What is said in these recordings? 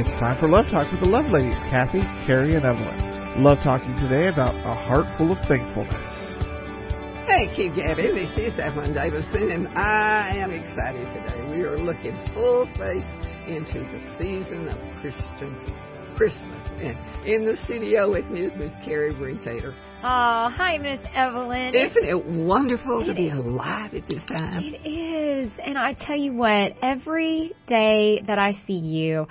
It's time for Love Talk with the Love Ladies, Kathy, Carrie, and Evelyn. Love talking today about a heart full of thankfulness. Hey, Q Gabby, this is Evelyn Davison, and I am excited today. We are looking full face into the season of Christian Christmas. And in the studio with me is Miss Carrie Brinkater. Oh, hi, Miss Evelyn. Isn't it wonderful it to be alive at this time? It is. And I tell you what, every day that I see you,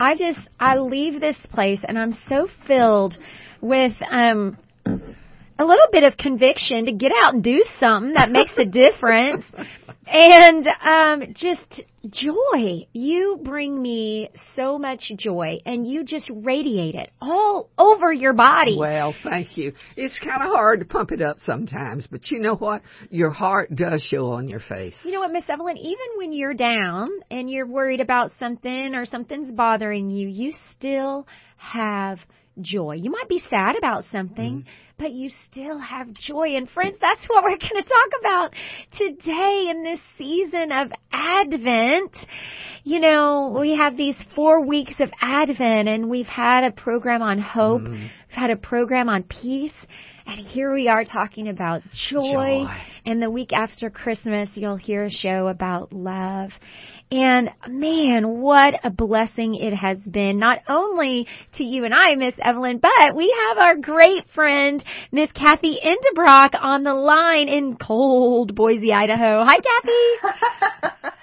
I just, I leave this place and I'm so filled with, um, a little bit of conviction to get out and do something that makes a difference. and um just joy. You bring me so much joy and you just radiate it all over your body. Well, thank you. It's kind of hard to pump it up sometimes, but you know what? Your heart does show on your face. You know what, Miss Evelyn, even when you're down and you're worried about something or something's bothering you, you still have joy. You might be sad about something, mm-hmm. But you still have joy. And friends, that's what we're going to talk about today in this season of Advent. You know, we have these four weeks of Advent and we've had a program on hope. Mm-hmm. We've had a program on peace. And here we are talking about joy. joy. And the week after Christmas, you'll hear a show about love. And man, what a blessing it has been, not only to you and I, Miss Evelyn, but we have our great friend, Miss Kathy Endebrock on the line in cold Boise, Idaho. Hi, Kathy.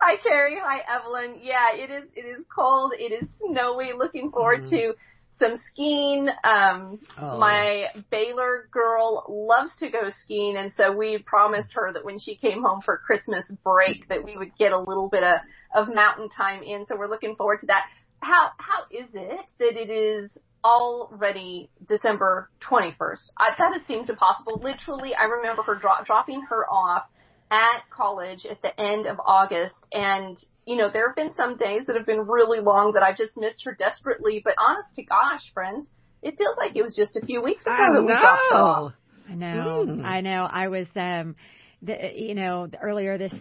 Hi, Carrie. Hi, Evelyn. Yeah, it is, it is cold. It is snowy. Looking forward mm. to some skiing. Um, oh. my Baylor girl loves to go skiing, and so we promised her that when she came home for Christmas break, that we would get a little bit of of mountain time in. So we're looking forward to that. How how is it that it is already December 21st? I, that seems impossible. Literally, I remember her dro- dropping her off at college at the end of August and you know, there have been some days that have been really long that I've just missed her desperately, but honest to gosh, friends, it feels like it was just a few weeks ago I that we dropped off. I know. Mm. I know. I was um the, you know, earlier this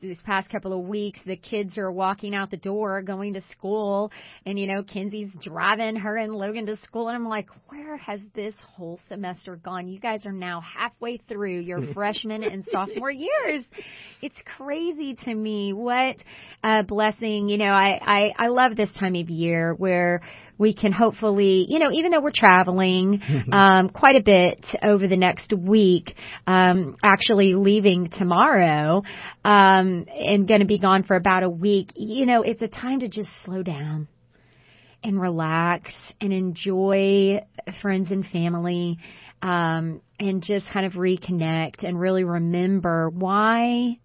this past couple of weeks, the kids are walking out the door going to school, and you know, Kenzie's driving her and Logan to school, and I'm like, where has this whole semester gone? You guys are now halfway through your freshman and sophomore years. It's crazy to me. What a blessing. You know, I I I love this time of year where we can hopefully, you know, even though we're traveling um, quite a bit over the next week, um, actually leaving tomorrow um, and going to be gone for about a week, you know, it's a time to just slow down and relax and enjoy friends and family um, and just kind of reconnect and really remember why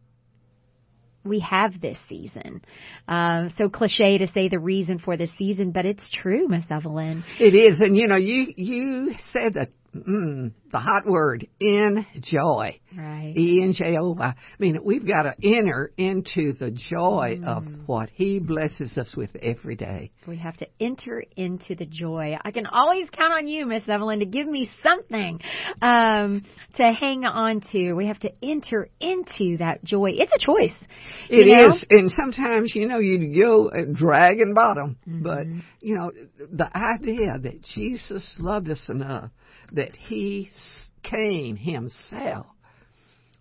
we have this season. Um, so cliche to say the reason for this season, but it's true, Miss Evelyn. It is, and you know, you you said that mm, the hot word, enjoy. Right. E N J O Y. I mean, we've got to enter into the joy mm. of what He blesses us with every day. We have to enter into the joy. I can always count on you, Miss Evelyn, to give me something um, to hang on to. We have to enter into that joy. It's a choice. It know? is, and sometimes you know you go dragging bottom, mm-hmm. but you know the idea that Jesus loved us enough that He came Himself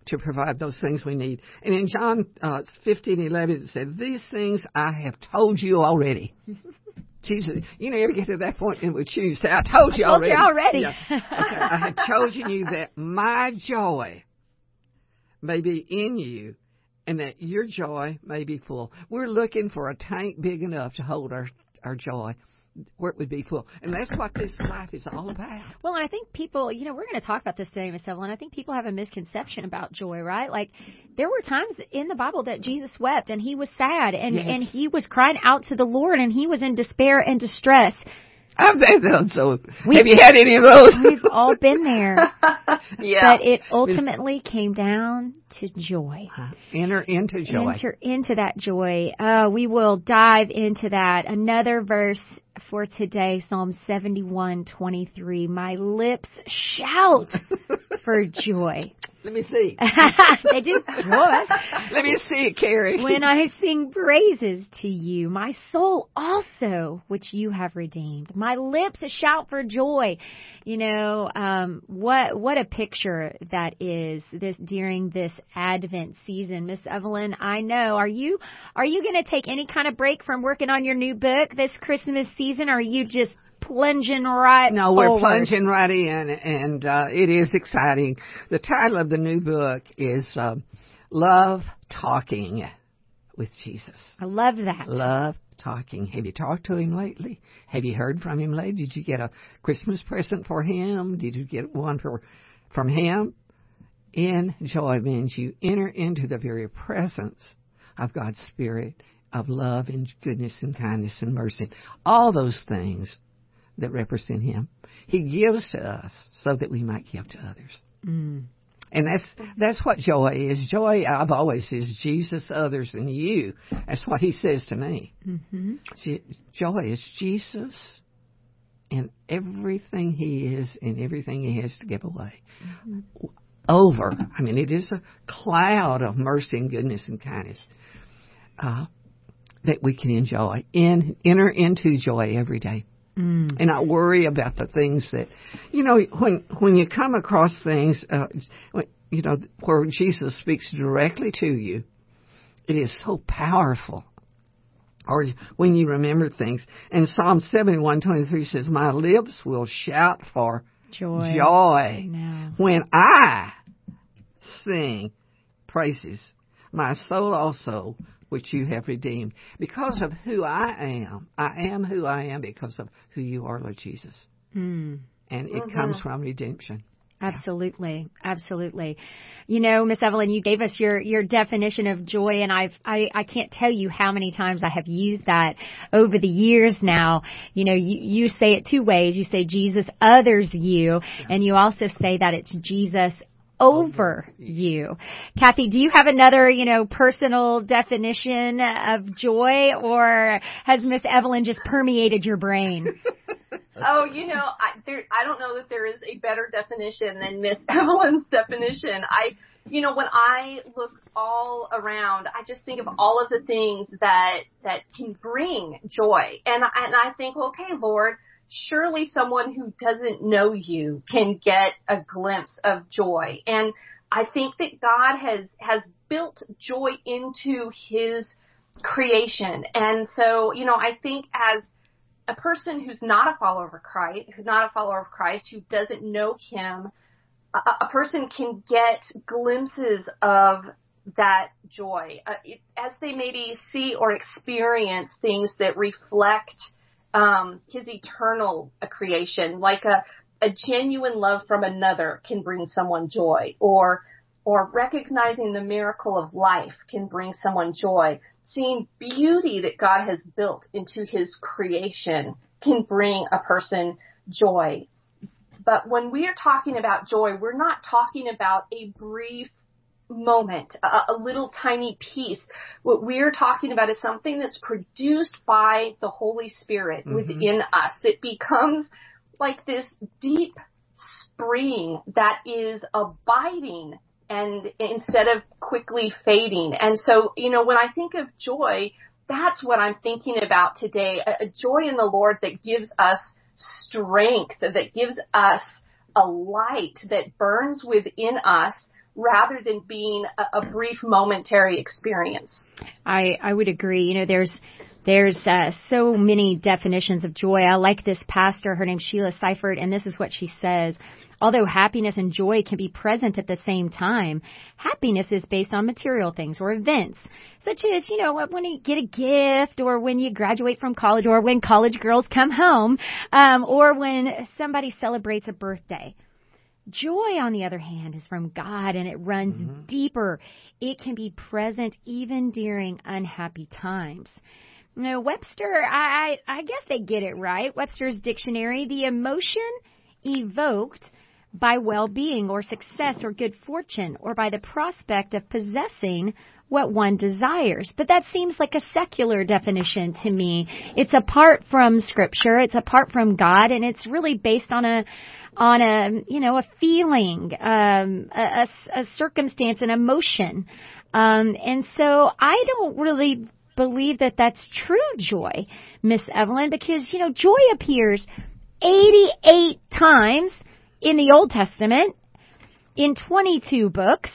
to provide those things we need. And in John uh, 15, 11, it said, These things I have told you already. Jesus, you know, you get to that point in which you say, I told you I told already. You already. Yeah. Okay. I have chosen you that my joy may be in you and that your joy may be full. We're looking for a tank big enough to hold our, our joy where it would be full. And that's what this life is all about. Well, and I think people, you know, we're going to talk about this today, Miss Evelyn. I think people have a misconception about joy, right? Like, there were times in the Bible that Jesus wept and he was sad and, yes. and he was crying out to the Lord and he was in despair and distress. I've been there. So, we've, have you had any of those? we've all been there. yeah. But it ultimately came down to joy. Enter into joy. Enter into that joy. Uh, we will dive into that. Another verse for today, Psalm 71:23. My lips shout for joy. Let me see. they do. What? Let me see it, Carrie. when I sing praises to you, my soul also, which you have redeemed. My lips shout for joy. You know, um, what what a picture that is this during this Advent season, Miss Evelyn. I know. Are you are you going to take any kind of break from working on your new book this Christmas season? Or are you just plunging right No, we're forward. plunging right in, and uh, it is exciting. The title of the new book is uh, Love Talking with Jesus. I love that. Love talking. Have you talked to him lately? Have you heard from him lately? Did you get a Christmas present for him? Did you get one for from him? In joy means you enter into the very presence of God's Spirit of love and goodness and kindness and mercy. All those things that represent Him. He gives to us so that we might give to others. Mm. And that's that's what joy is. Joy, I've always is Jesus, others, and you. That's what He says to me. Mm-hmm. Joy is Jesus and everything He is and everything He has to give away. Mm-hmm. Over. I mean, it is a cloud of mercy and goodness and kindness uh, that we can enjoy. In enter into joy every day. Mm. and not worry about the things that you know when when you come across things uh, you know where Jesus speaks directly to you it is so powerful or when you remember things and Psalm 71:23 says my lips will shout for joy joy I when I sing praises my soul also which you have redeemed. Because of who I am, I am who I am because of who you are, Lord Jesus. Mm. And it mm-hmm. comes from redemption. Absolutely, absolutely. You know, Miss Evelyn, you gave us your your definition of joy, and I've I I can't tell you how many times I have used that over the years now. You know, you you say it two ways. You say Jesus others you, and you also say that it's Jesus over you. Kathy, do you have another, you know, personal definition of joy or has Miss Evelyn just permeated your brain? oh, you know, I, there, I don't know that there is a better definition than Miss Evelyn's definition. I, you know, when I look all around, I just think of all of the things that, that can bring joy. And, and I think, okay, Lord, surely someone who doesn't know you can get a glimpse of joy. And I think that God has, has built joy into his creation. And so, you know, I think as a person who's not a follower of Christ, who's not a follower of Christ, who doesn't know him, a, a person can get glimpses of that joy uh, as they maybe see or experience things that reflect um, his eternal creation, like a, a genuine love from another can bring someone joy, or or recognizing the miracle of life can bring someone joy. Seeing beauty that God has built into his creation can bring a person joy. But when we are talking about joy, we're not talking about a brief moment, a, a, little tiny piece. What we're talking about is something that's produced by the Holy Spirit mm-hmm. within us that becomes like this deep spring that is abiding and instead of quickly fading. And so, you know, when I think of joy, that's what I'm thinking about today. A, a joy in the Lord that gives us strength, that gives us a light that burns within us rather than being a, a brief momentary experience. I I would agree. You know, there's there's uh, so many definitions of joy. I like this pastor. Her name's Sheila Seifert, and this is what she says. Although happiness and joy can be present at the same time, happiness is based on material things or events, such as, you know, when you get a gift or when you graduate from college or when college girls come home, um, or when somebody celebrates a birthday. Joy, on the other hand, is from God and it runs mm-hmm. deeper. It can be present even during unhappy times. Now, Webster, I, I, I guess they get it right. Webster's dictionary, the emotion evoked by well-being or success or good fortune or by the prospect of possessing what one desires. But that seems like a secular definition to me. It's apart from scripture, it's apart from God, and it's really based on a on a you know a feeling, um, a, a, circumstance, an emotion, um, and so I don't really believe that that's true joy, Miss Evelyn, because you know joy appears 88 times in the Old Testament in 22 books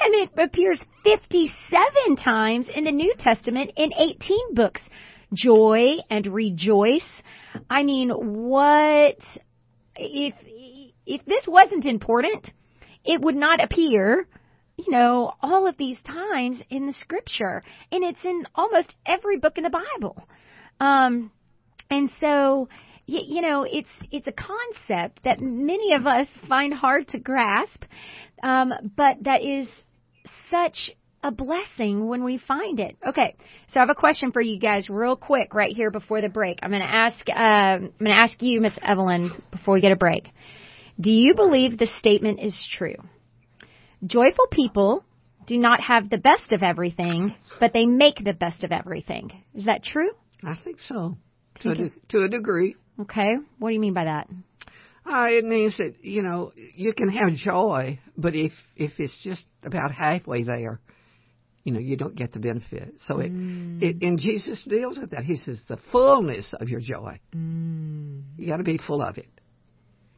and it appears 57 times in the New Testament in 18 books. Joy and rejoice. I mean, what if if this wasn't important, it would not appear, you know, all of these times in the scripture, and it's in almost every book in the Bible. Um, and so, you, you know, it's it's a concept that many of us find hard to grasp, um, but that is such a blessing when we find it. Okay, so I have a question for you guys, real quick, right here before the break. I'm going to ask. Uh, I'm going to ask you, Miss Evelyn, before we get a break. Do you believe the statement is true? Joyful people do not have the best of everything, but they make the best of everything. Is that true? I think so, to, a, de- to a degree. Okay, what do you mean by that? Uh, it means that you know you can have joy, but if if it's just about halfway there, you know you don't get the benefit. So it, mm. it and Jesus deals with that. He says the fullness of your joy. Mm. You got to be full of it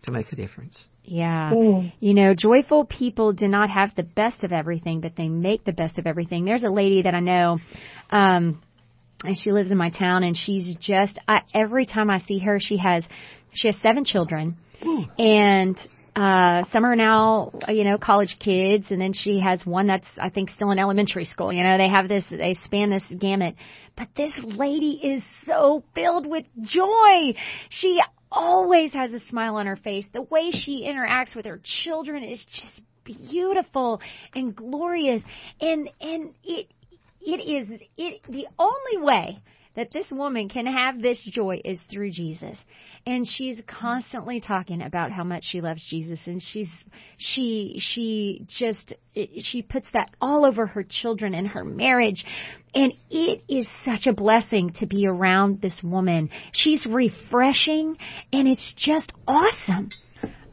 to make a difference. Yeah. Mm. You know, joyful people do not have the best of everything, but they make the best of everything. There's a lady that I know, um, and she lives in my town, and she's just I, every time I see her, she has she has seven children and uh some are now you know college kids and then she has one that's i think still in elementary school. You know they have this they span this gamut. But this lady is so filled with joy. She always has a smile on her face. The way she interacts with her children is just beautiful and glorious. And and it it is it the only way that this woman can have this joy is through Jesus. And she's constantly talking about how much she loves Jesus and she's she she just she puts that all over her children and her marriage. And it is such a blessing to be around this woman. She's refreshing and it's just awesome.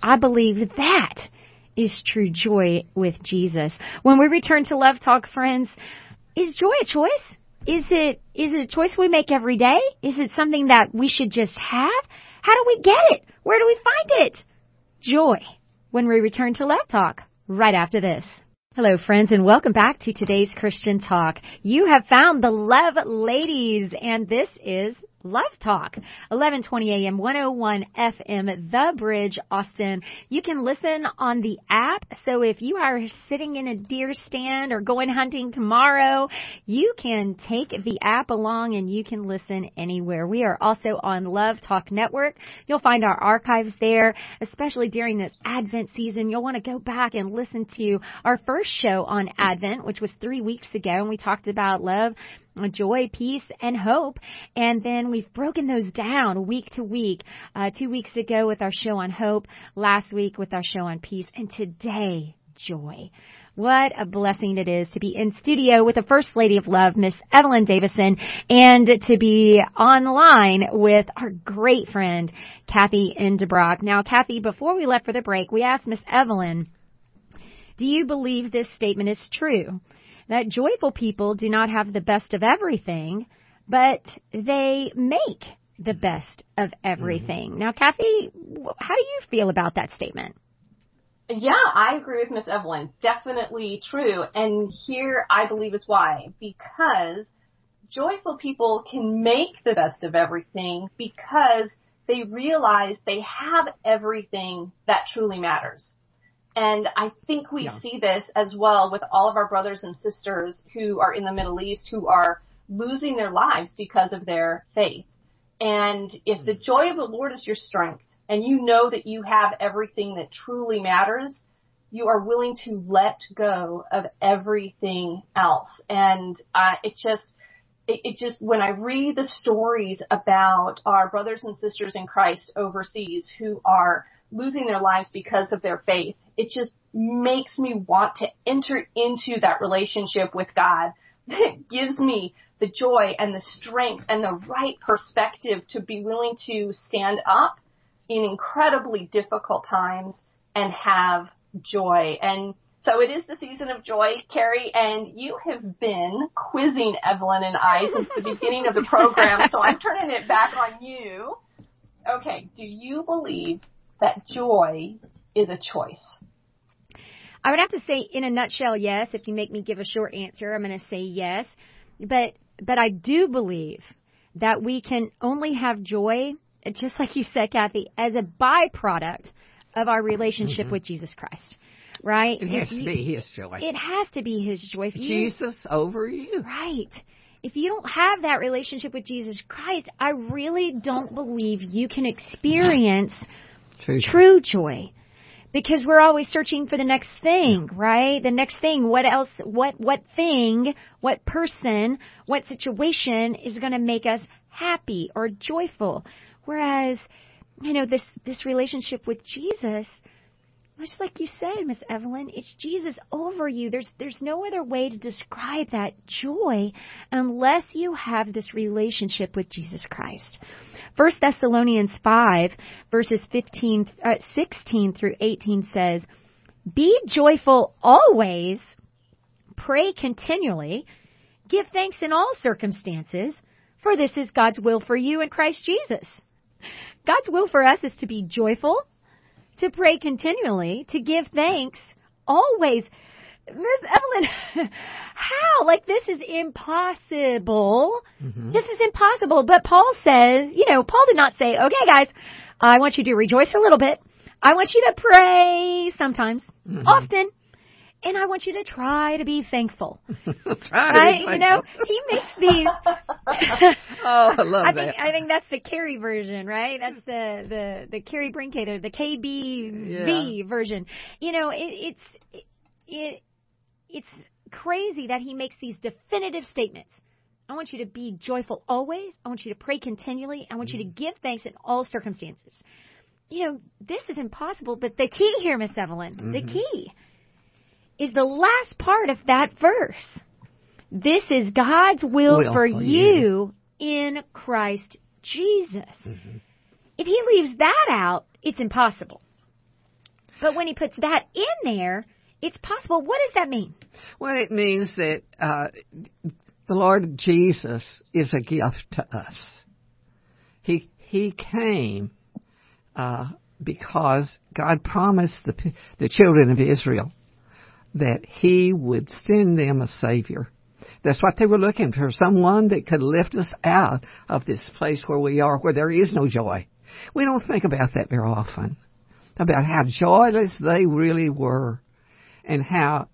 I believe that is true joy with Jesus. When we return to Love Talk, friends, is joy a choice? Is it is it a choice we make every day? Is it something that we should just have? How do we get it? Where do we find it? Joy. When we return to Love Talk right after this. Hello, friends, and welcome back to today's Christian Talk. You have found the Love Ladies, and this is Love Talk, 1120 AM, 101 FM, The Bridge, Austin. You can listen on the app. So if you are sitting in a deer stand or going hunting tomorrow, you can take the app along and you can listen anywhere. We are also on Love Talk Network. You'll find our archives there, especially during this Advent season. You'll want to go back and listen to our first show on Advent, which was three weeks ago, and we talked about love, joy, peace, and hope. And then we've broken those down week to week. Uh, two weeks ago with our show on hope, last week with our show on peace, and today, joy. What a blessing it is to be in studio with the First Lady of Love, Miss Evelyn Davison, and to be online with our great friend, Kathy Endebrock. Now, Kathy, before we left for the break, we asked Miss Evelyn, do you believe this statement is true? That joyful people do not have the best of everything, but they make the best of everything. Mm-hmm. Now, Kathy, how do you feel about that statement? Yeah, I agree with Miss Evelyn. Definitely true. And here I believe is why. Because joyful people can make the best of everything because they realize they have everything that truly matters. And I think we yeah. see this as well with all of our brothers and sisters who are in the Middle East who are losing their lives because of their faith. And if the joy of the Lord is your strength and you know that you have everything that truly matters, you are willing to let go of everything else. And uh, it just, it, it just when I read the stories about our brothers and sisters in Christ overseas who are losing their lives because of their faith, it just makes me want to enter into that relationship with God that gives me the joy and the strength and the right perspective to be willing to stand up in incredibly difficult times and have joy. And so it is the season of joy, Carrie, and you have been quizzing Evelyn and I since the beginning of the program, so I'm turning it back on you. Okay, do you believe that joy is a choice? I would have to say, in a nutshell, yes. If you make me give a short answer, I'm going to say yes. But but I do believe that we can only have joy, just like you said, Kathy, as a byproduct of our relationship mm-hmm. with Jesus Christ right? It has to be His joy. It has to be His joy. Jesus you, over you. Right. If you don't have that relationship with Jesus Christ, I really don't believe you can experience true, true joy. Because we're always searching for the next thing, right? The next thing. What else? What what thing? What person? What situation is going to make us happy or joyful? Whereas, you know, this this relationship with Jesus, much like you said, Miss Evelyn, it's Jesus over you. There's there's no other way to describe that joy unless you have this relationship with Jesus Christ. 1 Thessalonians 5 verses 15 uh, 16 through 18 says, "Be joyful always, pray continually, give thanks in all circumstances, for this is God's will for you in Christ Jesus." God's will for us is to be joyful, to pray continually, to give thanks always. Miss Evelyn, how? Like this is impossible. Mm-hmm. This is impossible. But Paul says, you know, Paul did not say, okay guys, I want you to rejoice a little bit. I want you to pray sometimes, mm-hmm. often, and I want you to try to be thankful. right? You know, he makes these. oh, I love I that. Think, I think that's the Carrie version, right? That's the the the Carrie Brinkater, the KBV yeah. version. You know, it, it's it it's crazy that he makes these definitive statements. I want you to be joyful always. I want you to pray continually. I want you to mm. give thanks in all circumstances. You know, this is impossible, but the key here, Miss Evelyn, mm-hmm. the key is the last part of that verse. This is God's will, will for, for you, you, in Christ Jesus. Mm-hmm. If he leaves that out, it's impossible. But when he puts that in there, it's possible. What does that mean? Well, it means that uh, the Lord Jesus is a gift to us. He He came uh, because God promised the the children of Israel that he would send them a Savior. That's what they were looking for, someone that could lift us out of this place where we are, where there is no joy. We don't think about that very often, about how joyless they really were, and how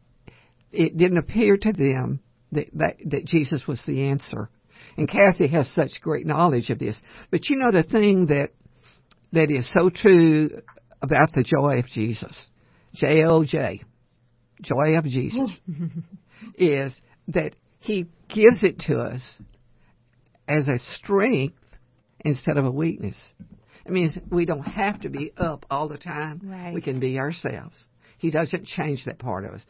it didn't appear to them that, that, that Jesus was the answer. And Kathy has such great knowledge of this. But you know the thing that that is so true about the joy of Jesus. J O J joy of Jesus is that He gives it to us as a strength instead of a weakness. It means we don't have to be up all the time. Right. We can be ourselves. He doesn't change that part of us.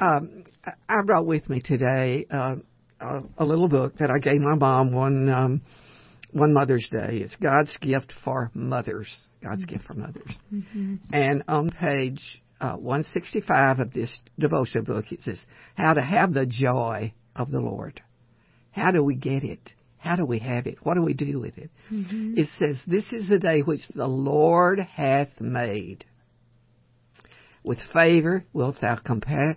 Um, I brought with me today uh, a, a little book that I gave my mom one um, one Mother's Day. It's God's gift for mothers. God's mm-hmm. gift for mothers. Mm-hmm. And on page uh, 165 of this devotion book, it says, How to have the joy of the Lord. How do we get it? How do we have it? What do we do with it? Mm-hmm. It says, This is the day which the Lord hath made. With favor wilt thou compa-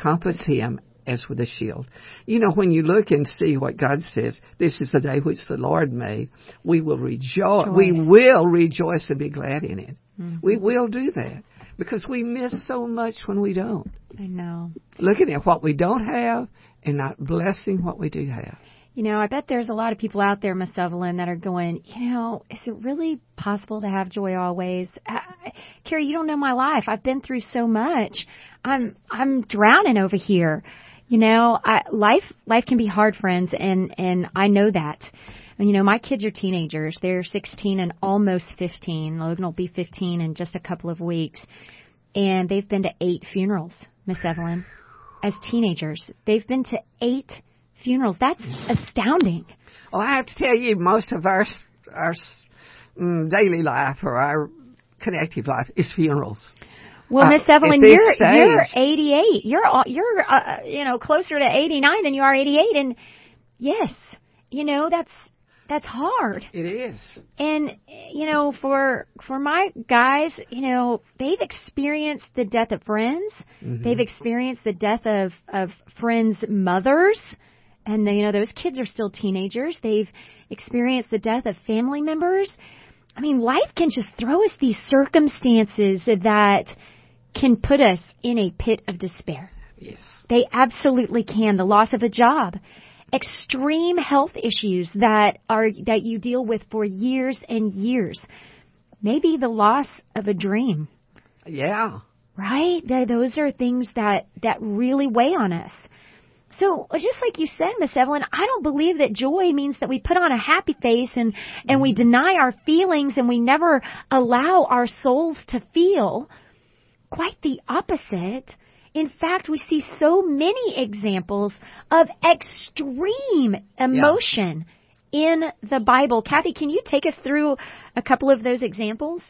compass him as with a shield. You know, when you look and see what God says, this is the day which the Lord made, we will rejoice. We will rejoice and be glad in it. Mm-hmm. We will do that because we miss so much when we don't. I know. Looking at what we don't have and not blessing what we do have. You know, I bet there's a lot of people out there, Miss Evelyn, that are going, you know, is it really possible to have joy always? Uh, Carrie, you don't know my life. I've been through so much. I'm I'm drowning over here. You know, I, life life can be hard, friends, and and I know that. And, you know, my kids are teenagers. They're 16 and almost 15. Logan will be 15 in just a couple of weeks, and they've been to eight funerals, Miss Evelyn, as teenagers. They've been to eight funerals. That's astounding. Well, I have to tell you, most of our our mm, daily life or our connective life is funerals. Well, uh, Miss Evelyn, you're stage, you're 88. You're you're uh, you know closer to 89 than you are 88, and yes, you know that's that's hard. It is. And you know, for for my guys, you know, they've experienced the death of friends. Mm-hmm. They've experienced the death of of friends' mothers. And you know, those kids are still teenagers. They've experienced the death of family members. I mean, life can just throw us these circumstances that can put us in a pit of despair. Yes. They absolutely can. The loss of a job, extreme health issues that are that you deal with for years and years. Maybe the loss of a dream. Yeah. Right? Those are things that that really weigh on us. So just like you said, Miss Evelyn, I don't believe that joy means that we put on a happy face and and we mm-hmm. deny our feelings and we never allow our souls to feel quite the opposite. In fact, we see so many examples of extreme emotion yeah. in the Bible. Kathy, can you take us through a couple of those examples?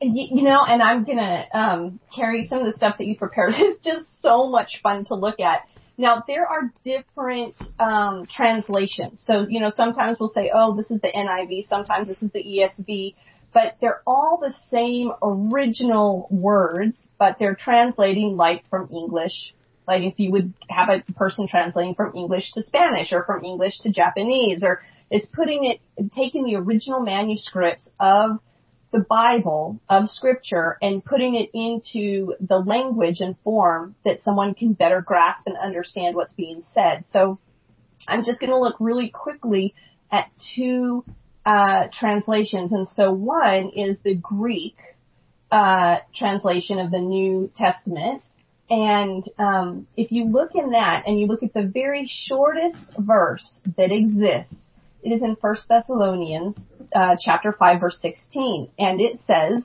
You know, and I'm gonna um, carry some of the stuff that you prepared. It's just so much fun to look at. Now there are different um, translations. So you know, sometimes we'll say, "Oh, this is the NIV." Sometimes this is the ESV but they're all the same original words, but they're translating like from English. Like if you would have a person translating from English to Spanish or from English to Japanese or it's putting it, taking the original manuscripts of the Bible, of scripture and putting it into the language and form that someone can better grasp and understand what's being said. So I'm just going to look really quickly at two uh, translations, and so one is the Greek uh, translation of the New Testament. And um, if you look in that, and you look at the very shortest verse that exists, it is in First Thessalonians uh, chapter five, verse sixteen, and it says,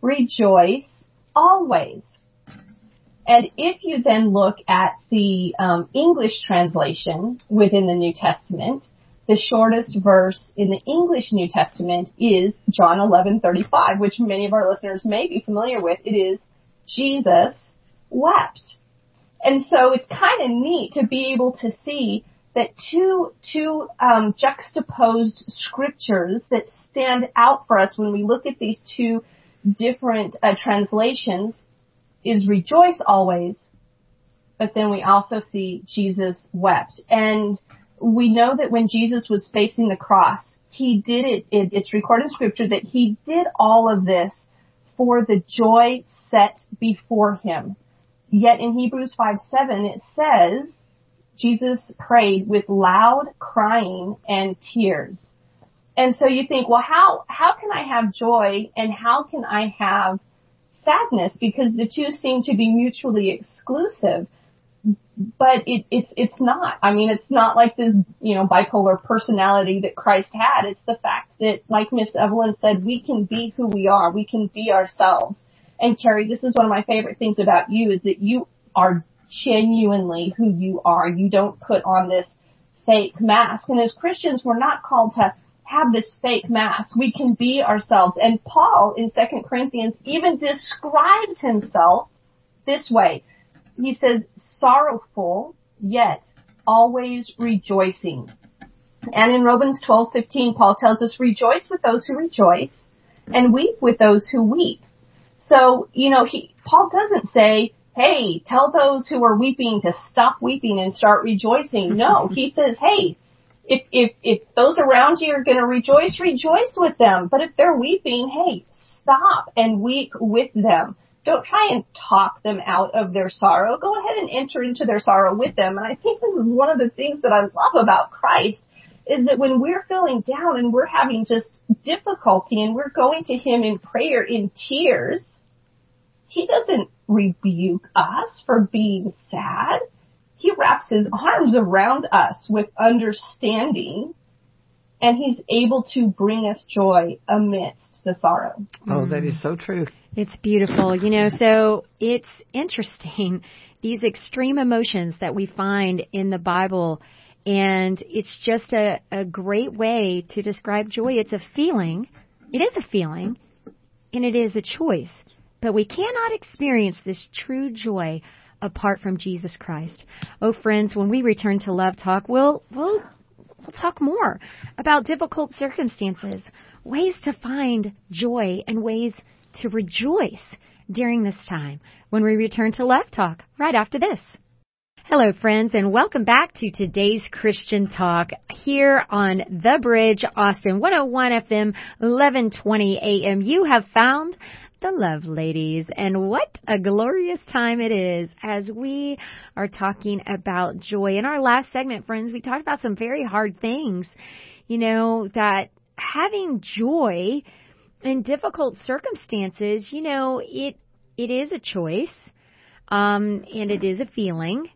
"Rejoice always." And if you then look at the um, English translation within the New Testament, the shortest verse in the English New Testament is John 11:35, which many of our listeners may be familiar with. It is Jesus wept. And so it's kind of neat to be able to see that two two um, juxtaposed scriptures that stand out for us when we look at these two different uh, translations is rejoice always, but then we also see Jesus wept. And we know that when Jesus was facing the cross, he did it, it, it's recorded in scripture that he did all of this for the joy set before him. Yet in Hebrews 5 7 it says, Jesus prayed with loud crying and tears. And so you think, well, how, how can I have joy and how can I have sadness? Because the two seem to be mutually exclusive but it, it's it's not. I mean, it's not like this, you know, bipolar personality that Christ had. It's the fact that, like Miss Evelyn said, we can be who we are. We can be ourselves. And Carrie, this is one of my favorite things about you is that you are genuinely who you are. You don't put on this fake mask. And as Christians, we're not called to have this fake mask. We can be ourselves. And Paul in 2 Corinthians even describes himself this way he says, sorrowful, yet always rejoicing. And in Romans 12:15, Paul tells us, rejoice with those who rejoice and weep with those who weep. So, you know, he, Paul doesn't say, hey, tell those who are weeping to stop weeping and start rejoicing. No, he says, hey, if, if, if those around you are going to rejoice, rejoice with them. But if they're weeping, hey, stop and weep with them. Don't try and talk them out of their sorrow. Go ahead and enter into their sorrow with them. And I think this is one of the things that I love about Christ is that when we're feeling down and we're having just difficulty and we're going to Him in prayer in tears, He doesn't rebuke us for being sad. he wraps his arms around us with understanding and he's able to bring us joy amidst the sorrow. Oh, that mm. is so true. It's beautiful. You know, so it's interesting these extreme emotions that we find in the Bible and it's just a, a great way to describe joy. It's a feeling. It is a feeling and it is a choice. But we cannot experience this true joy apart from Jesus Christ. Oh friends, when we return to Love Talk, we'll we'll we'll talk more about difficult circumstances, ways to find joy and ways to rejoice during this time when we return to Love Talk right after this. Hello, friends, and welcome back to today's Christian Talk here on The Bridge, Austin 101 FM, 1120 AM. You have found the Love Ladies, and what a glorious time it is as we are talking about joy. In our last segment, friends, we talked about some very hard things, you know, that having joy in difficult circumstances, you know, it it is a choice, um, and it is a feeling.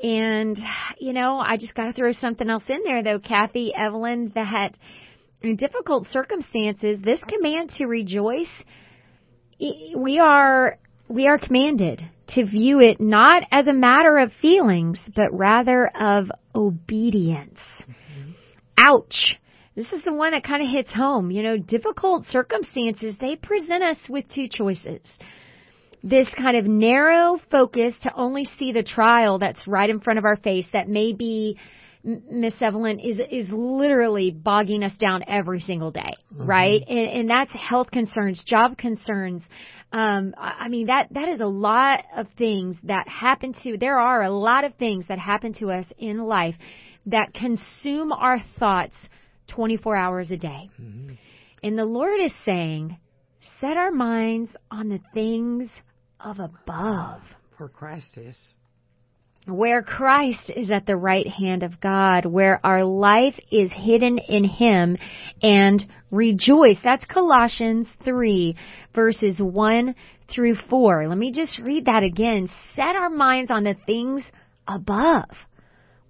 And, you know, I just got to throw something else in there though, Kathy, Evelyn, that in difficult circumstances, this command to rejoice, we are, we are commanded to view it not as a matter of feelings, but rather of obedience. Mm-hmm. Ouch. This is the one that kind of hits home. You know, difficult circumstances, they present us with two choices this kind of narrow focus to only see the trial that's right in front of our face that may be Miss Evelyn is is literally bogging us down every single day, mm-hmm. right? And, and that's health concerns, job concerns. Um, I mean that that is a lot of things that happen to. There are a lot of things that happen to us in life that consume our thoughts 24 hours a day. Mm-hmm. And the Lord is saying, set our minds on the things of above. Where Christ is. Where Christ is at the right hand of God, where our life is hidden in Him and rejoice. That's Colossians 3 verses 1 through 4. Let me just read that again. Set our minds on the things above,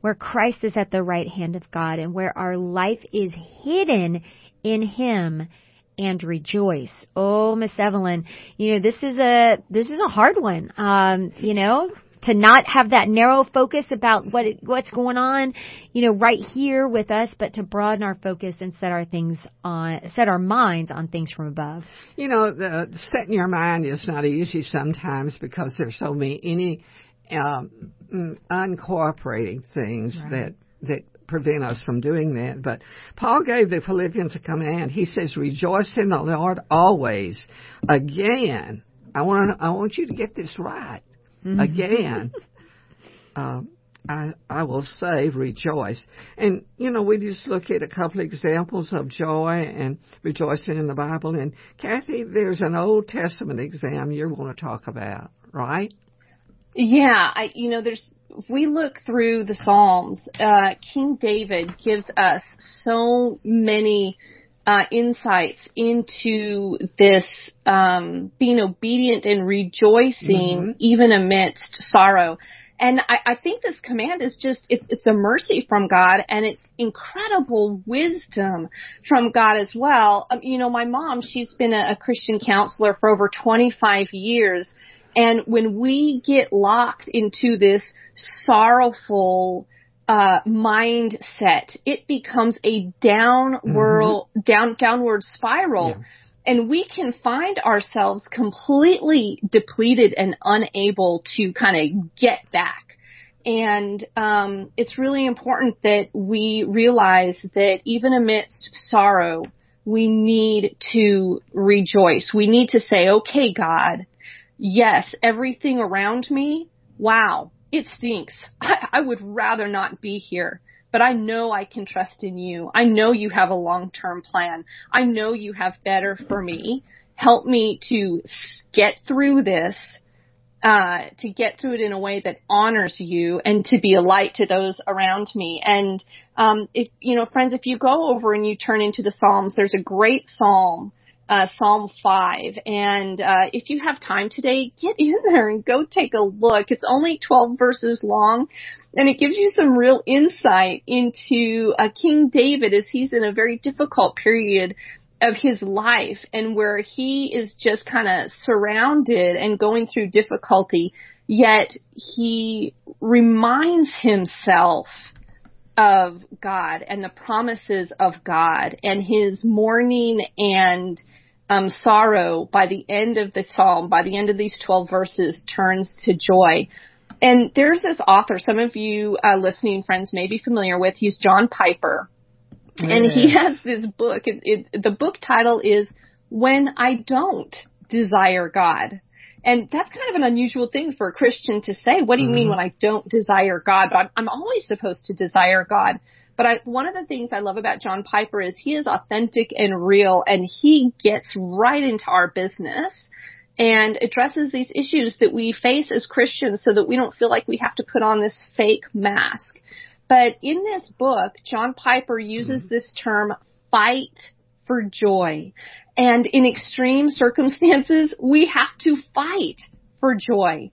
where Christ is at the right hand of God and where our life is hidden in Him and rejoice. Oh, Miss Evelyn, you know, this is a, this is a hard one. Um, you know, to not have that narrow focus about what it, what's going on, you know, right here with us, but to broaden our focus and set our things on, set our minds on things from above. You know, the, setting your mind is not easy sometimes because there's so many any um, uncooperating things right. that that prevent us from doing that. But Paul gave the Philippians a command. He says, "Rejoice in the Lord always." Again, I want I want you to get this right. Mm-hmm. Again, um, I I will say rejoice. And you know, we just look at a couple examples of joy and rejoicing in the Bible. And Kathy, there's an Old Testament exam you're going to talk about, right? Yeah, I you know, there's if we look through the Psalms, uh, King David gives us so many uh, insights into this um, being obedient and rejoicing mm-hmm. even amidst sorrow. And I, I think this command is just it's it's a mercy from God and it's incredible wisdom from God as well. Um, you know, my mom, she's been a, a Christian counselor for over 25 years and when we get locked into this sorrowful uh, mindset, it becomes a downward, mm-hmm. down, downward spiral. Yeah. And we can find ourselves completely depleted and unable to kind of get back. And um, it's really important that we realize that even amidst sorrow, we need to rejoice. We need to say, okay, God, yes, everything around me, wow, it stinks. I, I would rather not be here. But I know I can trust in you. I know you have a long-term plan. I know you have better for me. Help me to get through this, uh, to get through it in a way that honors you and to be a light to those around me. And, um, if, you know, friends, if you go over and you turn into the Psalms, there's a great Psalm uh, Psalm 5. And uh, if you have time today, get in there and go take a look. It's only 12 verses long, and it gives you some real insight into uh, King David as he's in a very difficult period of his life and where he is just kind of surrounded and going through difficulty, yet he reminds himself of God and the promises of God and his mourning and um, sorrow by the end of the psalm, by the end of these 12 verses, turns to joy. And there's this author, some of you uh, listening friends may be familiar with. He's John Piper. And he has this book. It, it, the book title is When I Don't Desire God. And that's kind of an unusual thing for a Christian to say. What do you mm-hmm. mean when I don't desire God? But I'm, I'm always supposed to desire God. But I, one of the things I love about John Piper is he is authentic and real and he gets right into our business and addresses these issues that we face as Christians so that we don't feel like we have to put on this fake mask. But in this book, John Piper uses mm-hmm. this term fight for joy. And in extreme circumstances, we have to fight for joy.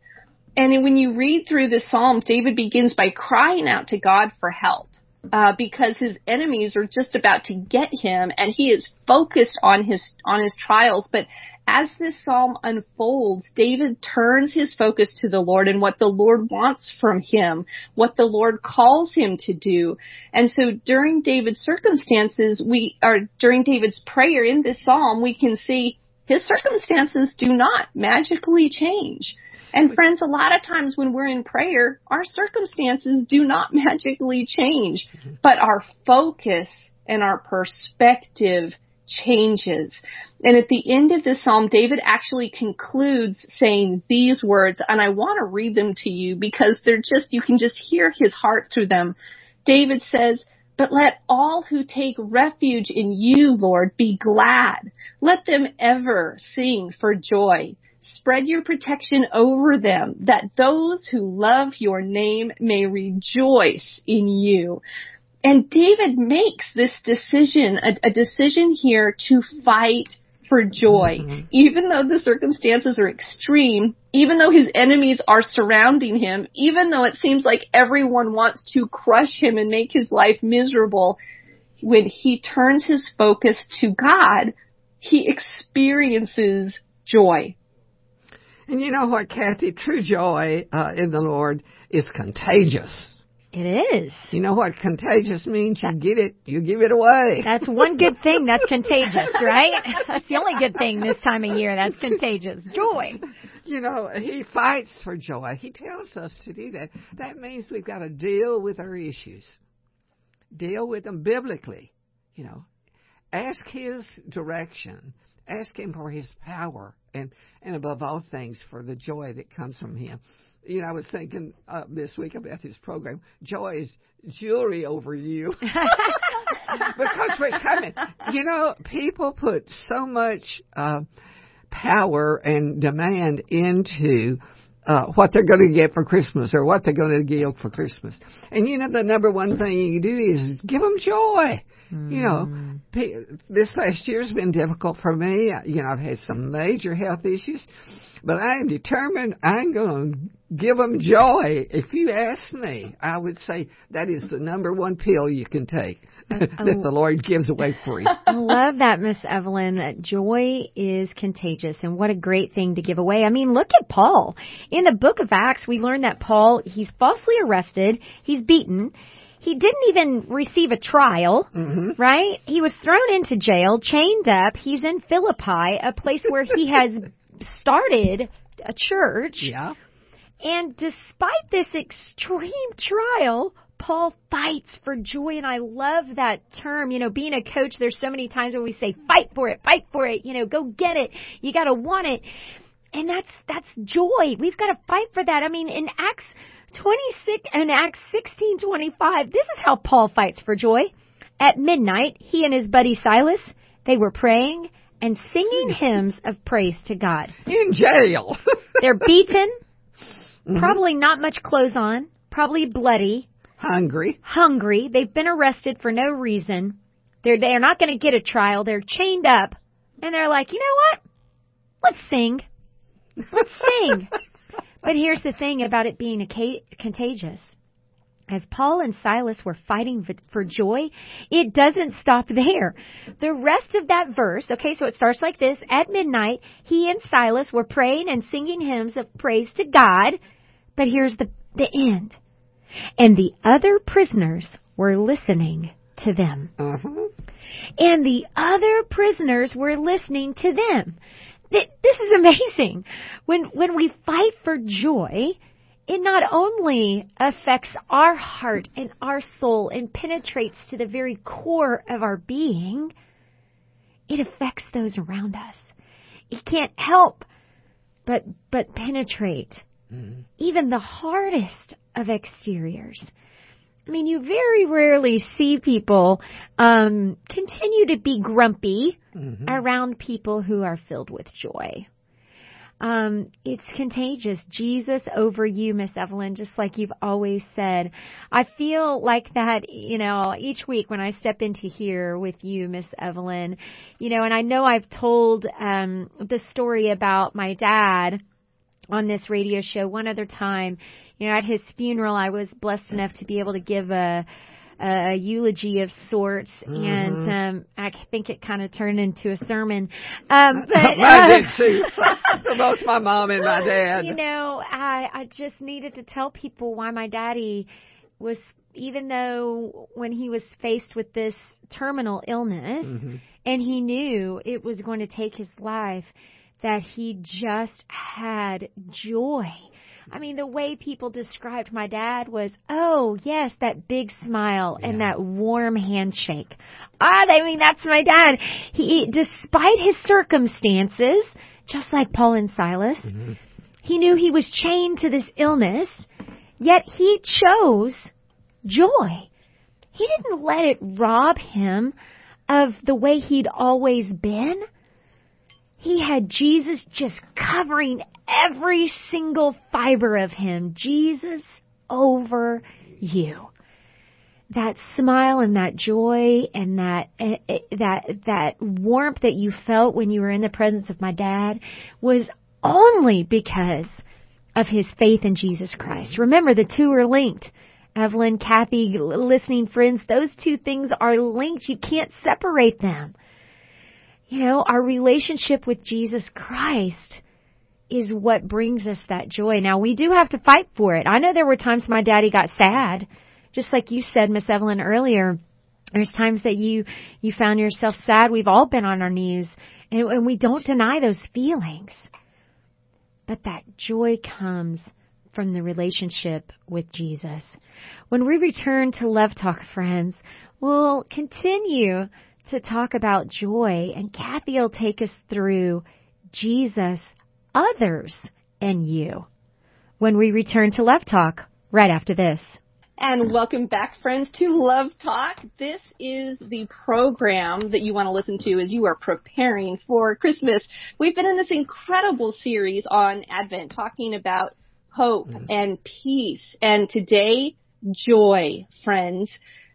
And when you read through the Psalm, David begins by crying out to God for help. Uh, because his enemies are just about to get him and he is focused on his on his trials but as this psalm unfolds, David turns his focus to the Lord and what the Lord wants from him, what the Lord calls him to do. And so during David's circumstances, we are, during David's prayer in this psalm, we can see his circumstances do not magically change. And friends, a lot of times when we're in prayer, our circumstances do not magically change, mm-hmm. but our focus and our perspective changes. And at the end of this psalm, David actually concludes saying these words, and I want to read them to you because they're just, you can just hear his heart through them. David says, but let all who take refuge in you, Lord, be glad. Let them ever sing for joy. Spread your protection over them, that those who love your name may rejoice in you. And David makes this decision, a, a decision here to fight for joy. Mm-hmm. Even though the circumstances are extreme, even though his enemies are surrounding him, even though it seems like everyone wants to crush him and make his life miserable, when he turns his focus to God, he experiences joy. And you know what, Kathy? True joy uh, in the Lord is contagious. It is. You know what contagious means? You get it, you give it away. That's one good thing that's contagious, right? That's the only good thing this time of year that's contagious. Joy. You know, he fights for joy. He tells us to do that. That means we've got to deal with our issues. Deal with them biblically. You know, ask his direction. Ask him for his power and, and above all things for the joy that comes from him you know, I was thinking uh, this week about his program. Joy is jury over you because we're coming. You know, people put so much uh, power and demand into uh, what they're going to get for Christmas or what they're going to get for Christmas. And you know, the number one thing you do is give them joy. Mm. You know, hmm. this last year's been difficult for me. You know, I've had some major health issues, but I am determined I'm going to give them joy. If you ask me, I would say that is the number one pill you can take that the Lord gives away free. I love that, Miss Evelyn. Joy is contagious, and what a great thing to give away. I mean, look at Paul. In the book of Acts, we learn that Paul he's falsely arrested, he's beaten he didn't even receive a trial, mm-hmm. right? He was thrown into jail, chained up. He's in Philippi, a place where he has started a church. Yeah. And despite this extreme trial, Paul fights for joy, and I love that term. You know, being a coach, there's so many times when we say, fight for it, fight for it, you know, go get it. You gotta want it. And that's, that's joy. We've gotta fight for that. I mean, in Acts 26 and Acts 16:25. This is how Paul fights for joy. At midnight, he and his buddy Silas, they were praying and singing hymns of praise to God. In jail. They're beaten, mm-hmm. probably not much clothes on, probably bloody, hungry. Hungry. They've been arrested for no reason. They're they're not going to get a trial. They're chained up, And they're like, you know what? Let's sing. Let's sing. but here's the thing about it being contagious. As Paul and Silas were fighting for joy, it doesn't stop there. The rest of that verse, okay, so it starts like this. At midnight, he and Silas were praying and singing hymns of praise to God. But here's the, the end. And the other prisoners were listening to them. Uh-huh. And the other prisoners were listening to them. This is amazing. When, when we fight for joy, it not only affects our heart and our soul and penetrates to the very core of our being, it affects those around us. It can't help but, but penetrate mm-hmm. even the hardest of exteriors. I mean, you very rarely see people um, continue to be grumpy mm-hmm. around people who are filled with joy. Um, it's contagious. Jesus over you, Miss Evelyn, just like you've always said. I feel like that, you know, each week when I step into here with you, Miss Evelyn, you know, and I know I've told um the story about my dad on this radio show one other time. You know, at his funeral I was blessed enough to be able to give a a eulogy of sorts, mm-hmm. and um, I think it kind of turned into a sermon. Um, but I uh, did too. Both my mom and my dad. You know, I I just needed to tell people why my daddy was, even though when he was faced with this terminal illness, mm-hmm. and he knew it was going to take his life, that he just had joy I mean, the way people described my dad was, oh, yes, that big smile yeah. and that warm handshake. Ah, I mean, that's my dad. He, despite his circumstances, just like Paul and Silas, mm-hmm. he knew he was chained to this illness, yet he chose joy. He didn't let it rob him of the way he'd always been. He had Jesus just covering every single fiber of him. Jesus over you. That smile and that joy and that eh, eh, that that warmth that you felt when you were in the presence of my dad was only because of his faith in Jesus Christ. Remember, the two are linked. Evelyn, Kathy, listening friends, those two things are linked. You can't separate them. You know, our relationship with Jesus Christ is what brings us that joy. Now we do have to fight for it. I know there were times my daddy got sad, just like you said, Miss Evelyn earlier. There's times that you you found yourself sad. We've all been on our knees, and, and we don't deny those feelings. But that joy comes from the relationship with Jesus. When we return to Love Talk, friends, we'll continue to talk about joy, and Kathy will take us through Jesus, others, and you when we return to Love Talk right after this. And welcome back, friends, to Love Talk. This is the program that you want to listen to as you are preparing for Christmas. We've been in this incredible series on Advent talking about hope and peace. And today, joy, friends.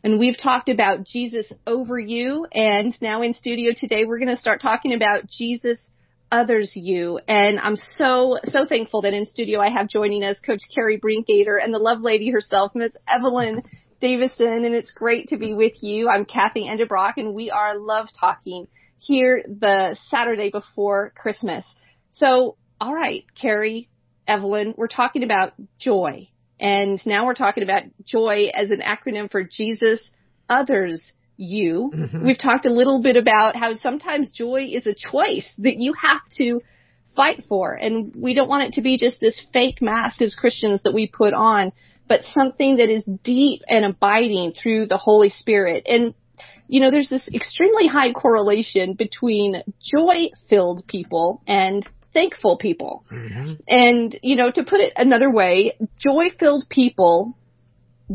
And we've talked about Jesus over you. And now in studio today, we're going to start talking about Jesus others you. And I'm so, so thankful that in studio I have joining us Coach Carrie Brinkgater and the love lady herself, Miss Evelyn Davison. And it's great to be with you. I'm Kathy Endebrock and we are love talking here the Saturday before Christmas. So, all right, Carrie, Evelyn, we're talking about joy. And now we're talking about joy as an acronym for Jesus, others, you. Mm-hmm. We've talked a little bit about how sometimes joy is a choice that you have to fight for. And we don't want it to be just this fake mask as Christians that we put on, but something that is deep and abiding through the Holy Spirit. And you know, there's this extremely high correlation between joy filled people and thankful people. Mm-hmm. And, you know, to put it another way, joy filled people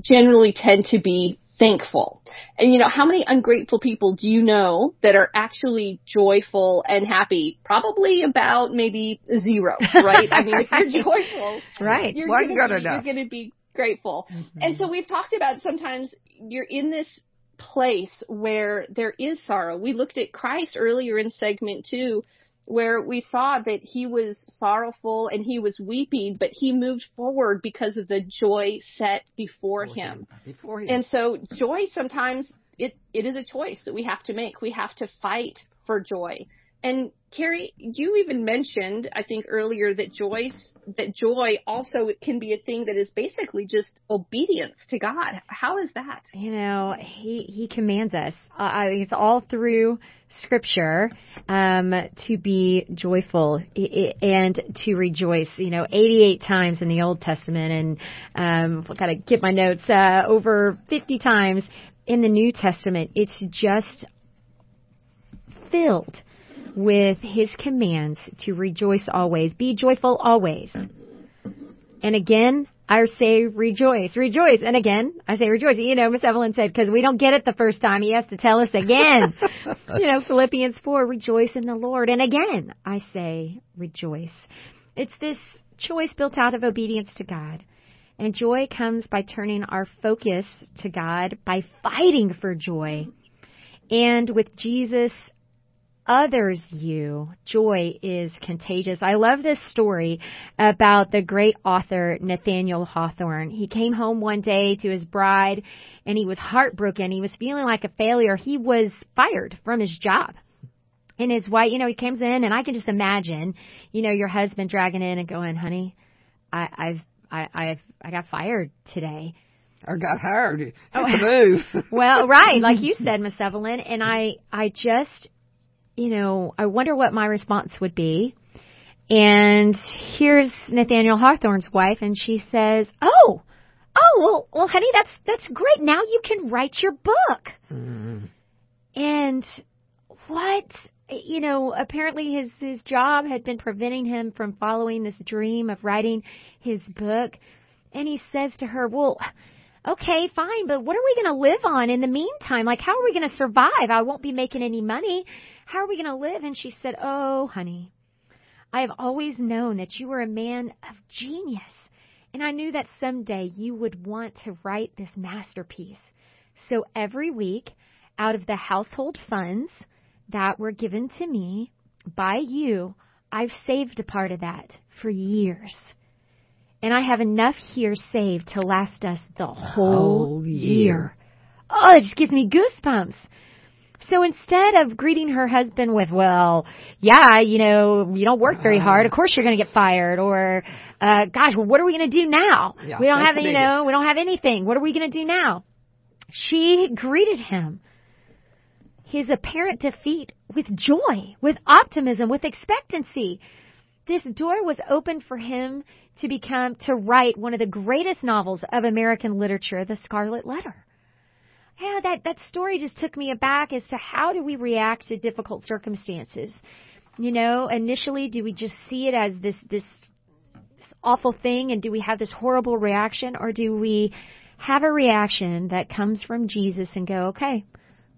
generally tend to be thankful. And you know, how many ungrateful people do you know that are actually joyful and happy? Probably about maybe zero, right? I mean, if you're joyful, right, you're going to be, you're going to be grateful. Mm-hmm. And so we've talked about sometimes you're in this place where there is sorrow. We looked at Christ earlier in segment two, where we saw that he was sorrowful and he was weeping, but he moved forward because of the joy set before, before him. him. Before him. And so joy sometimes it, it is a choice that we have to make. We have to fight for joy. And Carrie, you even mentioned, I think earlier that joy, that joy also can be a thing that is basically just obedience to God. How is that? You know, He He commands us. Uh, it's all through Scripture um, to be joyful and to rejoice. You know, 88 times in the Old Testament, and um, got to get my notes. Uh, over 50 times in the New Testament. It's just filled with his commands to rejoice always. Be joyful always. And again, I say rejoice, rejoice. And again, I say rejoice. You know, Miss Evelyn said, because we don't get it the first time, he has to tell us again. you know, Philippians 4, rejoice in the Lord. And again, I say rejoice. It's this choice built out of obedience to God. And joy comes by turning our focus to God, by fighting for joy. And with Jesus others you. Joy is contagious. I love this story about the great author Nathaniel Hawthorne. He came home one day to his bride and he was heartbroken. He was feeling like a failure. He was fired from his job. And his wife, you know, he comes in and I can just imagine, you know, your husband dragging in and going, honey, I, I've, I, I've, I got fired today. Or got hired. Oh, to move. well, right, like you said, Miss Evelyn, and I, I just, you know, I wonder what my response would be. And here's Nathaniel Hawthorne's wife, and she says, "Oh, oh, well, well, honey, that's that's great. Now you can write your book." Mm-hmm. And what, you know, apparently his his job had been preventing him from following this dream of writing his book. And he says to her, "Well." Okay, fine, but what are we going to live on in the meantime? Like, how are we going to survive? I won't be making any money. How are we going to live? And she said, Oh, honey, I have always known that you were a man of genius. And I knew that someday you would want to write this masterpiece. So every week, out of the household funds that were given to me by you, I've saved a part of that for years. And I have enough here saved to last us the whole year. year. Oh, it just gives me goosebumps. So instead of greeting her husband with, well, yeah, you know, you don't work very hard. Of course you're going to get fired. Or, uh, gosh, well, what are we going to do now? Yeah, we don't have, you know, we don't have anything. What are we going to do now? She greeted him, his apparent defeat, with joy, with optimism, with expectancy. This door was open for him to become, to write one of the greatest novels of American literature, The Scarlet Letter yeah, that, that story just took me aback as to how do we react to difficult circumstances. You know, initially, do we just see it as this, this, this awful thing and do we have this horrible reaction or do we have a reaction that comes from Jesus and go, okay,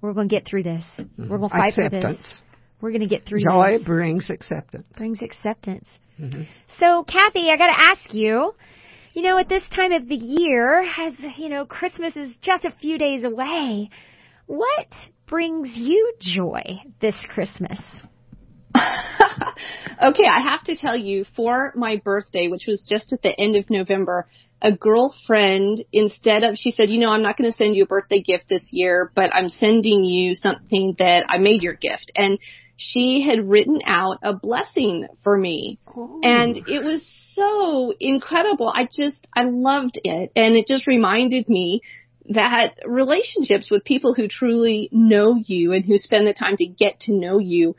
we're going to get through this. We're going to fight acceptance. for this. We're going to get through Joy this. brings acceptance. Brings acceptance. Mm-hmm. So, Kathy, I got to ask you, you know, at this time of the year, as, you know, Christmas is just a few days away, what brings you joy this Christmas? okay, I have to tell you, for my birthday, which was just at the end of November, a girlfriend, instead of, she said, you know, I'm not going to send you a birthday gift this year, but I'm sending you something that I made your gift. And she had written out a blessing for me. Oh. And it was so incredible. I just, I loved it. And it just reminded me that relationships with people who truly know you and who spend the time to get to know you,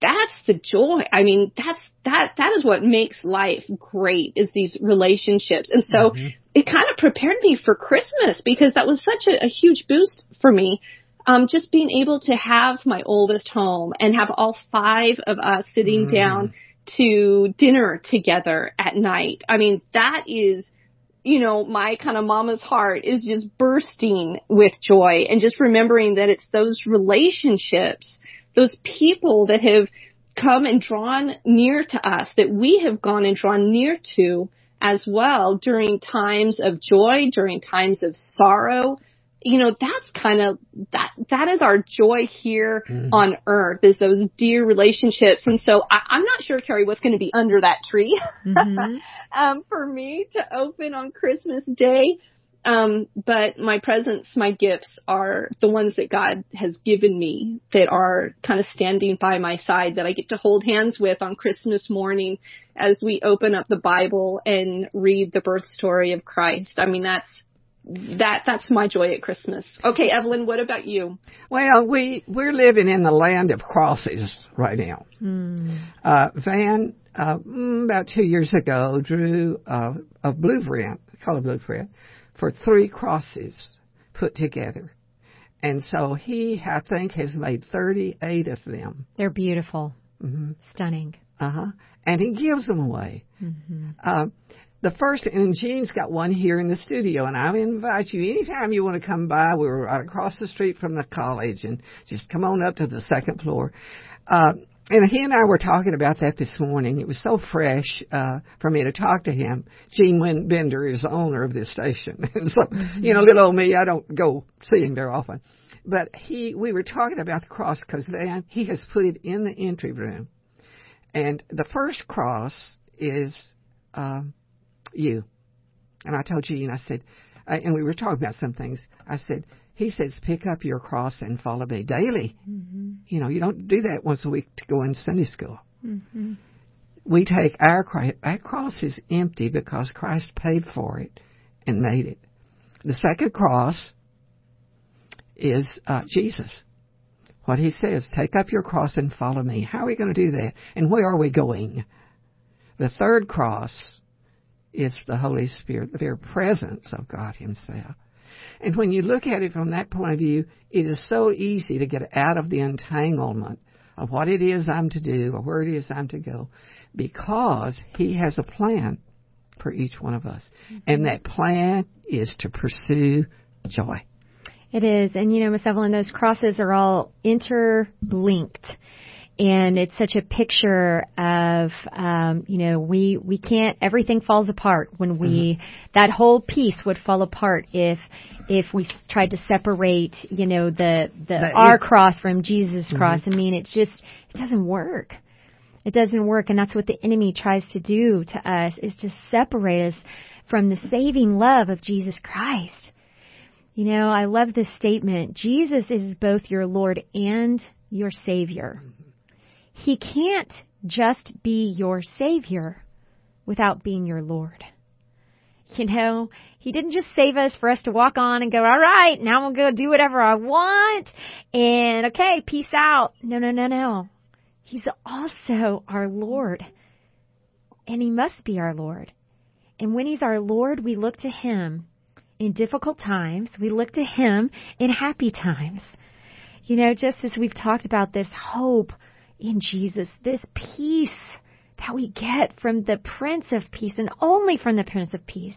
that's the joy. I mean, that's, that, that is what makes life great is these relationships. And so mm-hmm. it kind of prepared me for Christmas because that was such a, a huge boost for me um, just being able to have my oldest home and have all five of us sitting mm. down to dinner together at night. I mean, that is, you know, my kind of mama's heart is just bursting with joy and just remembering that it's those relationships, those people that have come and drawn near to us, that we have gone and drawn near to as well during times of joy, during times of sorrow, you know, that's kind of, that, that is our joy here mm-hmm. on earth is those dear relationships. And so I, I'm not sure, Carrie, what's going to be under that tree, mm-hmm. um, for me to open on Christmas Day. Um, but my presents, my gifts are the ones that God has given me that are kind of standing by my side that I get to hold hands with on Christmas morning as we open up the Bible and read the birth story of Christ. I mean, that's, that that's my joy at Christmas. Okay, Evelyn, what about you? Well, we we're living in the land of crosses right now. Mm. Uh, Van uh, mm, about two years ago drew uh, a blueprint, called a blueprint, for three crosses put together. And so he, I think, has made 38 of them. They're beautiful. Mm-hmm. Stunning. Uh huh. And he gives them away. Mm-hmm. Uh, the first, and Jean's got one here in the studio, and I invite you anytime you want to come by. We're right across the street from the college, and just come on up to the second floor. Uh, and he and I were talking about that this morning. It was so fresh uh, for me to talk to him. Gene Wynn Bender is the owner of this station, and so you know, little old me, I don't go see him very often. But he, we were talking about the cross because then he has put it in the entry room, and the first cross is um, you. And I told Gene, I said, uh, and we were talking about some things. I said, he says, pick up your cross and follow me daily. Mm-hmm. You know, you don't do that once a week to go in Sunday school. Mm-hmm. We take our cross. Our cross is empty because Christ paid for it and made it. The second cross is uh, Jesus. What he says, take up your cross and follow me. How are we going to do that? And where are we going? The third cross is the Holy Spirit, the very presence of God Himself. And when you look at it from that point of view, it is so easy to get out of the entanglement of what it is I'm to do or where it is I'm to go because He has a plan for each one of us. Mm-hmm. And that plan is to pursue joy. It is. And you know, Miss Evelyn, those crosses are all interlinked and it's such a picture of um, you know we we can't everything falls apart when we mm-hmm. that whole piece would fall apart if if we tried to separate you know the the, the our cross from Jesus' mm-hmm. cross. I mean, it's just it doesn't work. It doesn't work, and that's what the enemy tries to do to us is to separate us from the saving love of Jesus Christ. You know, I love this statement. Jesus is both your Lord and your Savior. Mm-hmm. He can't just be your Savior without being your Lord. You know, He didn't just save us for us to walk on and go, all right, now I'm going to do whatever I want and okay, peace out. No, no, no, no. He's also our Lord. And He must be our Lord. And when He's our Lord, we look to Him in difficult times. We look to Him in happy times. You know, just as we've talked about this hope in Jesus, this peace that we get from the Prince of Peace and only from the Prince of Peace,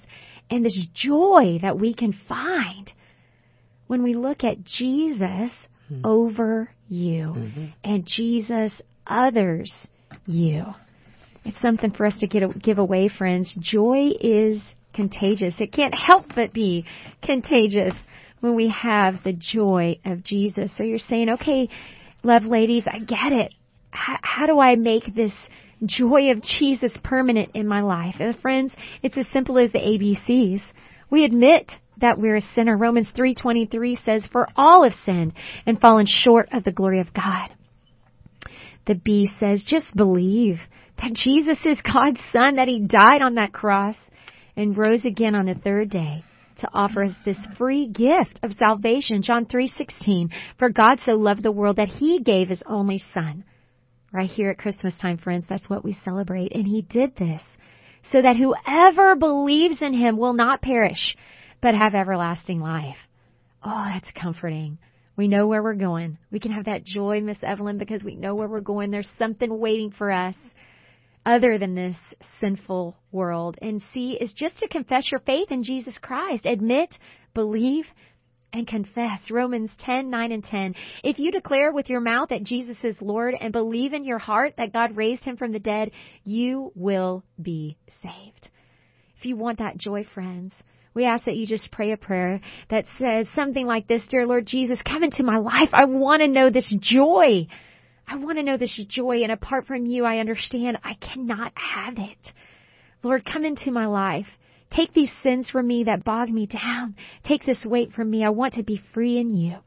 and this joy that we can find when we look at Jesus mm-hmm. over you mm-hmm. and Jesus others you. It's something for us to get, give away, friends. Joy is contagious. It can't help but be contagious when we have the joy of Jesus. So you're saying, okay, love ladies, I get it how, how do I make this joy of Jesus permanent in my life? And friends, it's as simple as the ABCs. We admit that we're a sinner. Romans 3:23 says, "For all have sinned and fallen short of the glory of God." The B says, "Just believe that Jesus is God's son, that he died on that cross and rose again on the third day." to offer us this free gift of salvation. John 3:16 For God so loved the world that he gave his only son Right here at Christmas time, friends, that's what we celebrate. And he did this so that whoever believes in him will not perish, but have everlasting life. Oh, that's comforting. We know where we're going. We can have that joy, Miss Evelyn, because we know where we're going. There's something waiting for us other than this sinful world. And C is just to confess your faith in Jesus Christ. Admit, believe, and confess. Romans 10, 9 and 10. If you declare with your mouth that Jesus is Lord and believe in your heart that God raised him from the dead, you will be saved. If you want that joy, friends, we ask that you just pray a prayer that says something like this Dear Lord Jesus, come into my life. I want to know this joy. I want to know this joy, and apart from you, I understand I cannot have it. Lord, come into my life. Take these sins from me that bog me down. Take this weight from me. I want to be free in you.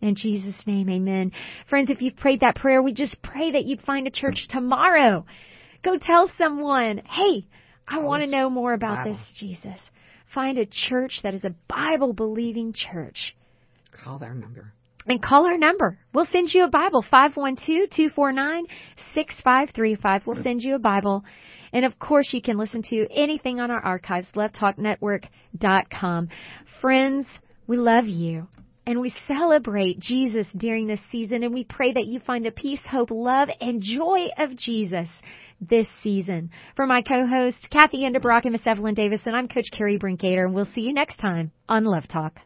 In Jesus' name, amen. Friends, if you've prayed that prayer, we just pray that you'd find a church tomorrow. Go tell someone, hey, I want to know more about this Jesus. Find a church that is a Bible believing church. Call their number. And call our number. We'll send you a Bible, 512-249-6535. We'll mm. send you a Bible. And of course, you can listen to anything on our archives, lovetalknetwork.com. Friends, we love you. And we celebrate Jesus during this season, and we pray that you find the peace, hope, love, and joy of Jesus this season. For my co-hosts, Kathy Endebrock and Miss Evelyn Davis, and I'm Coach Carrie Brinkater, and we'll see you next time on Love Talk.